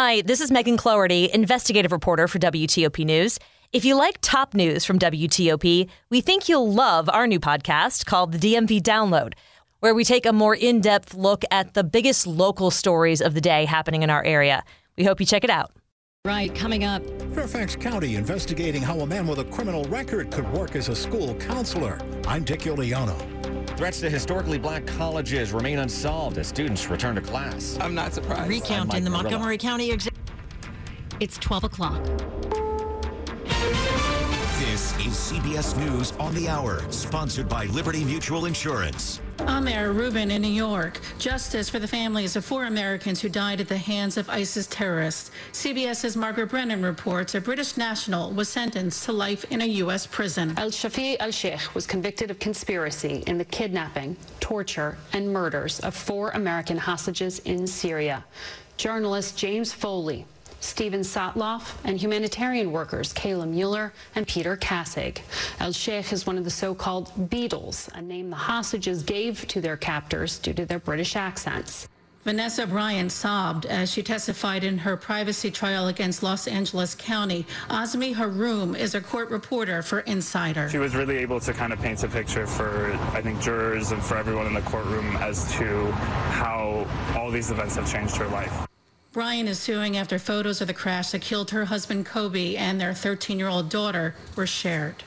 Hi, this is Megan Cloherty, investigative reporter for WTOP News. If you like top news from WTOP, we think you'll love our new podcast called the DMV Download, where we take a more in depth look at the biggest local stories of the day happening in our area. We hope you check it out. Right, coming up. Fairfax County investigating how a man with a criminal record could work as a school counselor. I'm Dick Iuliano. Threats to historically black colleges remain unsolved as students return to class. I'm not surprised. Recount in the Montgomery County exam. It's 12 o'clock. This is CBS News on the Hour, sponsored by Liberty Mutual Insurance. I'm Mayor Rubin in New York. Justice for the families of four Americans who died at the hands of ISIS terrorists. CBS's Margaret Brennan reports a British national was sentenced to life in a U.S. prison. El Shafee Elsheikh was convicted of conspiracy in the kidnapping, torture, and murders of four American hostages in Syria. Journalist James Foley Steven Sotloff, and humanitarian workers Kayla Mueller and Peter Kassig. El Sheikh is one of the so-called Beatles, a name the hostages gave to their captors due to their British accents. Vanessa Bryant sobbed as she testified in her privacy trial against Los Angeles County. Azmi Haroun is a court reporter for Insider. She was really able to kind of paint a picture for, I think, jurors and for everyone in the courtroom as to how all these events have changed her life. Bryant is suing after photos of the crash that killed her husband Kobe and their 13 year old daughter were shared.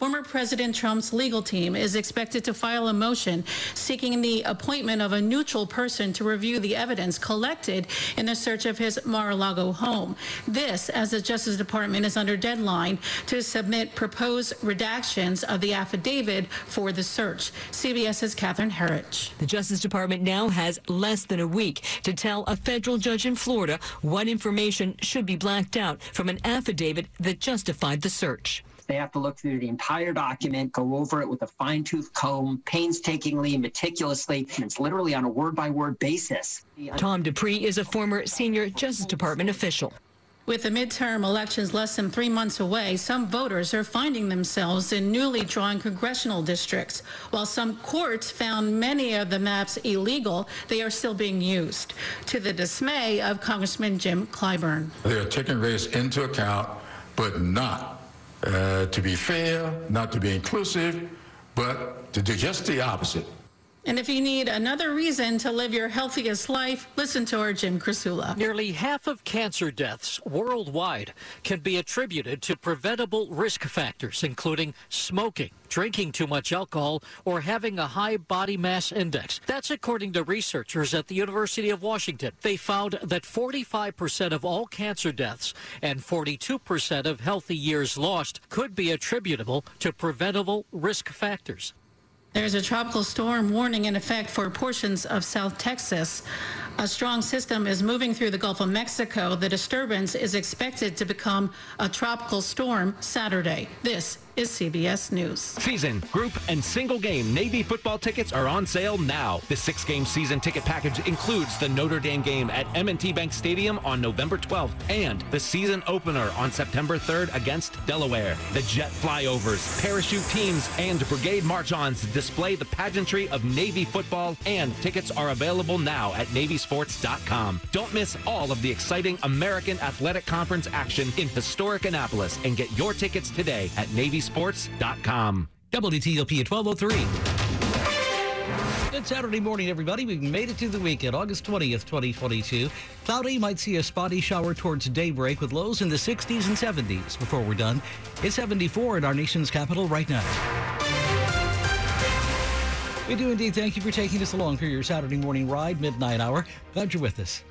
Former President Trump's legal team is expected to file a motion seeking the appointment of a neutral person to review the evidence collected in the search of his Mar-a-Lago home. This, as the Justice Department is under deadline to submit proposed redactions of the affidavit for the search. CBS's Catherine Herridge. The Justice Department now has less than a week to tell a federal judge in Florida what information should be blacked out from an affidavit that justified the search. They have to look through the entire document, go over it with a fine tooth comb, painstakingly, meticulously. And it's literally on a word by word basis. Tom Dupree is a former senior Justice Department official. With the midterm elections less than three months away, some voters are finding themselves in newly drawn congressional districts. While some courts found many of the maps illegal, they are still being used, to the dismay of Congressman Jim Clyburn. They are taking race into account, but not uh, to be fair, not to be inclusive, but to do just the opposite. And if you need another reason to live your healthiest life, listen to our Jim Krasula. Nearly half of cancer deaths worldwide can be attributed to preventable risk factors, including smoking, drinking too much alcohol, or having a high body mass index. That's according to researchers at the University of Washington. They found that 45% of all cancer deaths and 42% of healthy years lost could be attributable to preventable risk factors. There's a tropical storm warning in effect for portions of South Texas. A strong system is moving through the Gulf of Mexico. The disturbance is expected to become a tropical storm Saturday. This is CBS News. Season, group, and single game Navy football tickets are on sale now. The six game season ticket package includes the Notre Dame game at M&T Bank Stadium on November 12th and the season opener on September 3rd against Delaware. The jet flyovers, parachute teams, and brigade march ons display the pageantry of Navy football, and tickets are available now at NavySports.com. Don't miss all of the exciting American Athletic Conference action in historic Annapolis and get your tickets today at Navy sports.com. WTOP at 1203. Good Saturday morning, everybody. We've made it to the weekend, August 20th, 2022. Cloudy, might see a spotty shower towards daybreak with lows in the 60s and 70s. Before we're done, it's 74 in our nation's capital right now. We do indeed thank you for taking us along for your Saturday morning ride, midnight hour. Glad you're with us.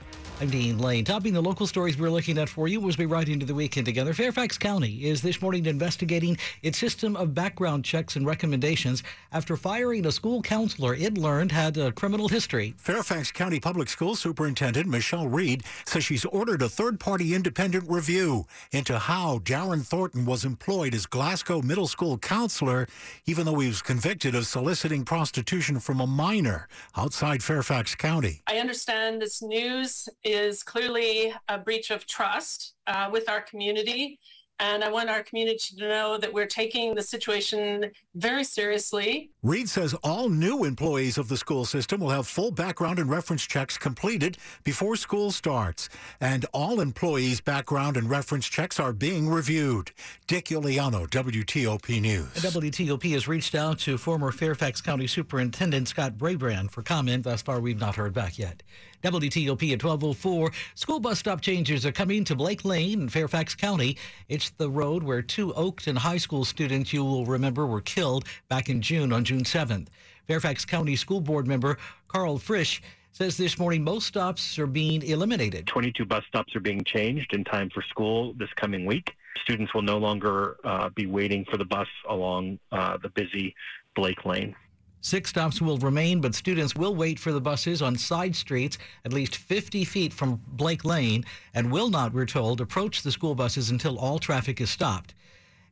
I'm Dean Lane. Topping the local stories we're looking at for you as we ride into the weekend together, Fairfax County is this morning investigating its system of background checks and recommendations after firing a school counselor it learned had a criminal history. Fairfax County Public School Superintendent Michelle Reid says she's ordered a third party independent review into how Darren Thornton was employed as Glasgow Middle School counselor, even though he was convicted of soliciting prostitution from a minor outside Fairfax County. I understand this news is clearly a breach of trust uh, with our community. And I want our community to know that we're taking the situation very seriously. Reid says all new employees of the school system will have full background and reference checks completed before school starts. And all employees' background and reference checks are being reviewed. Dick Iuliano, WTOP News. WTOP has reached out to former Fairfax County Superintendent Scott Brabrand for comment. Thus far, we've not heard back yet. WTOP at 1204. School bus stop changes are coming to Blake Lane in Fairfax County. It's the road where two Oakton High School students you will remember were killed back in June on June 7th. Fairfax County School Board member Karl Frisch says this morning most stops are being eliminated. 22 bus stops are being changed in time for school this coming week. Students will no longer uh, be waiting for the bus along uh, the busy Blake Lane. Six stops will remain, but students will wait for the buses on side streets at least 50 feet from Blake Lane and will not, we're told, approach the school buses until all traffic is stopped.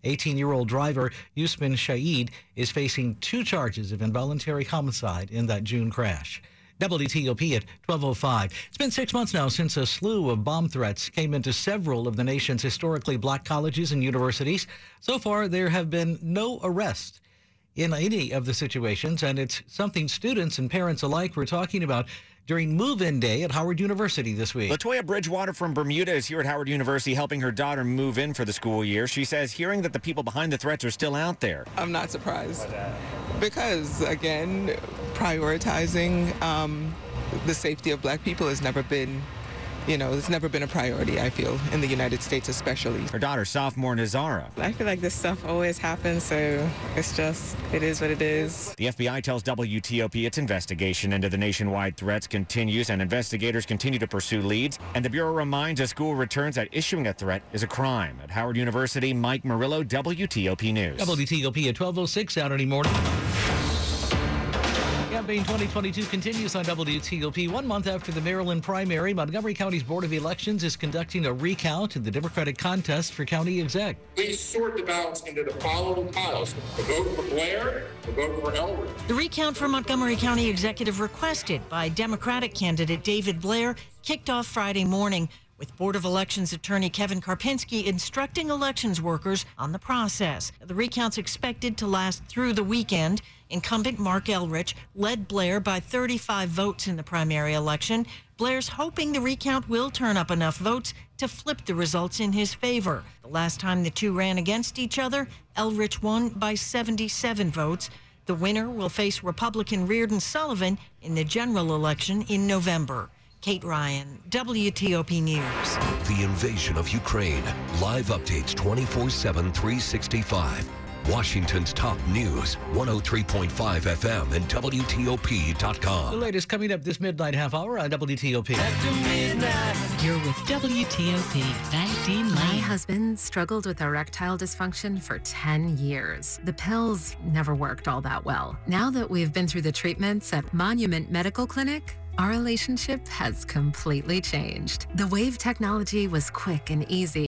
18 year old driver Usman Shahid is facing two charges of involuntary homicide in that June crash. WTOP at 1205. It's been six months now since a slew of bomb threats came into several of the nation's historically black colleges and universities. So far, there have been no arrests in any of the situations, and it's something students and parents alike were talking about during move-in day at Howard University this week. Latoya Bridgewater from Bermuda is here at Howard University helping her daughter move in for the school year. She says hearing that the people behind the threats are still out there. I'm not surprised because, again, prioritizing um, the safety of black people has never been you know, it's never been a priority, I feel, in the United States especially. Her daughter, sophomore Nazara. I feel like this stuff always happens, so it's just, it is what it is. The FBI tells WTOP its investigation into the nationwide threats continues and investigators continue to pursue leads. And the Bureau reminds a school returns that issuing a threat is a crime. At Howard University, Mike Murillo, WTOP News. WTOP at 1206 Saturday morning. Campaign 2022 continues on WTOP. One month after the Maryland primary, Montgomery County's Board of Elections is conducting a recount in the Democratic contest for county exec. Please sort the ballots into the following piles. The vote for Blair, the vote for Elwood. The recount for Montgomery County executive requested by Democratic candidate David Blair kicked off Friday morning with Board of Elections attorney Kevin Karpinski instructing elections workers on the process. The recount's expected to last through the weekend. Incumbent Marc Elrich led Blair by 35 votes in the primary election. Blair's hoping the recount will turn up enough votes to flip the results in his favor. The last time the two ran against each other, Elrich won by 77 votes. The winner will face Republican Reardon Sullivan in the general election in November. Kate Ryan, WTOP News. The invasion of Ukraine. Live updates 24 7, 365. Washington's top news, 103.5 FM and WTOP.com. The latest coming up this midnight half hour on WTOP. After midnight. You're with WTOP. I'm Dean Lane. My husband struggled with erectile dysfunction for 10 years. The pills never worked all that well. Now that we've been through the treatments at Monument Medical Clinic, our relationship has completely changed. The Wave technology was quick and easy.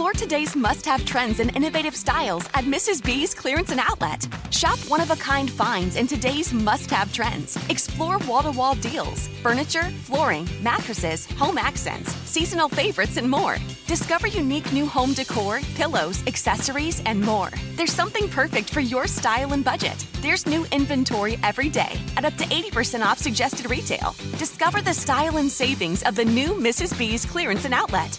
Explore today's must have trends and innovative styles at Mrs. B's Clearance and Outlet. Shop one of a kind finds in today's must have trends. Explore wall to wall deals, furniture, flooring, mattresses, home accents, seasonal favorites, and more. Discover unique new home decor, pillows, accessories, and more. There's something perfect for your style and budget. There's new inventory every day at up to 80% off suggested retail. Discover the style and savings of the new Mrs. B's Clearance and Outlet.